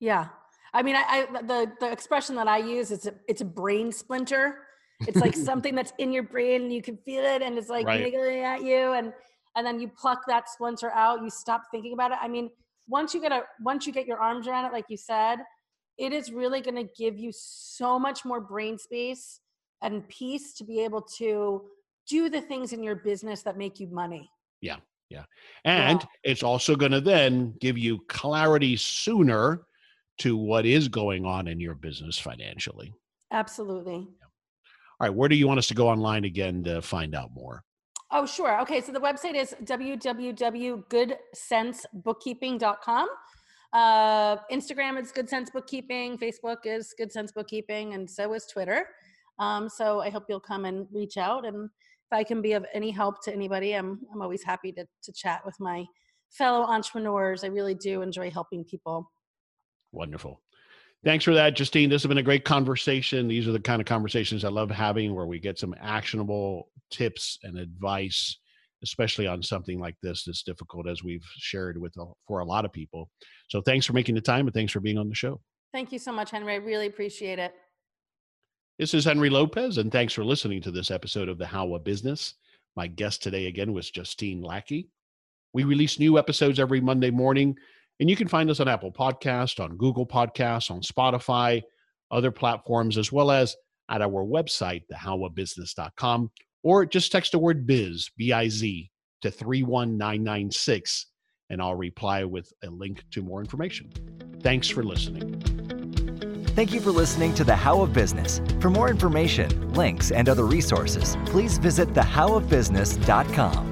Yeah. I mean, I, I the the expression that I use is a, it's a brain splinter. It's like something that's in your brain and you can feel it and it's like Right. niggling at you and and then you pluck that splinter out, you stop thinking about it. I mean, once you get a once you get your arms around it like you said, it is really going to give you so much more brain space and peace to be able to do the things in your business that make you money. And Yeah. it's also going to then give you clarity sooner to what is going on in your business financially. Absolutely. All right, where do you want us to go online again to find out more? Oh, sure. Okay, so the website is www.goodcentsbookkeeping.com. Uh, Instagram is Good Cents Bookkeeping. Facebook is Good Cents Bookkeeping, and so is Twitter. Um, so I hope you'll come and reach out. And I can be of any help to anybody, I'm I'm always happy to to chat with my fellow entrepreneurs. I really do enjoy helping people. Wonderful. Thanks for that, Justine. This has been a great conversation. These are the kind of conversations I love having where we get some actionable tips and advice, especially on something like this that's difficult, as we've shared with for a lot of people. So thanks for making the time and thanks for being on the show. Thank you so much, Henry. I really appreciate it. This is Henry Lopez, and thanks for listening to this episode of The How of Business. My guest today again was Justine Lackey. We release new episodes every Monday morning, and you can find us on Apple Podcast, on Google Podcasts, on Spotify, other platforms, as well as at our website, thehowofbusiness.com, or just text the word biz, B-I-Z, to 31996, and I'll reply with a link to more information. Thanks for listening. Thank you for listening to The How of Business. For more information, links, and other resources, please visit thehowofbusiness.com.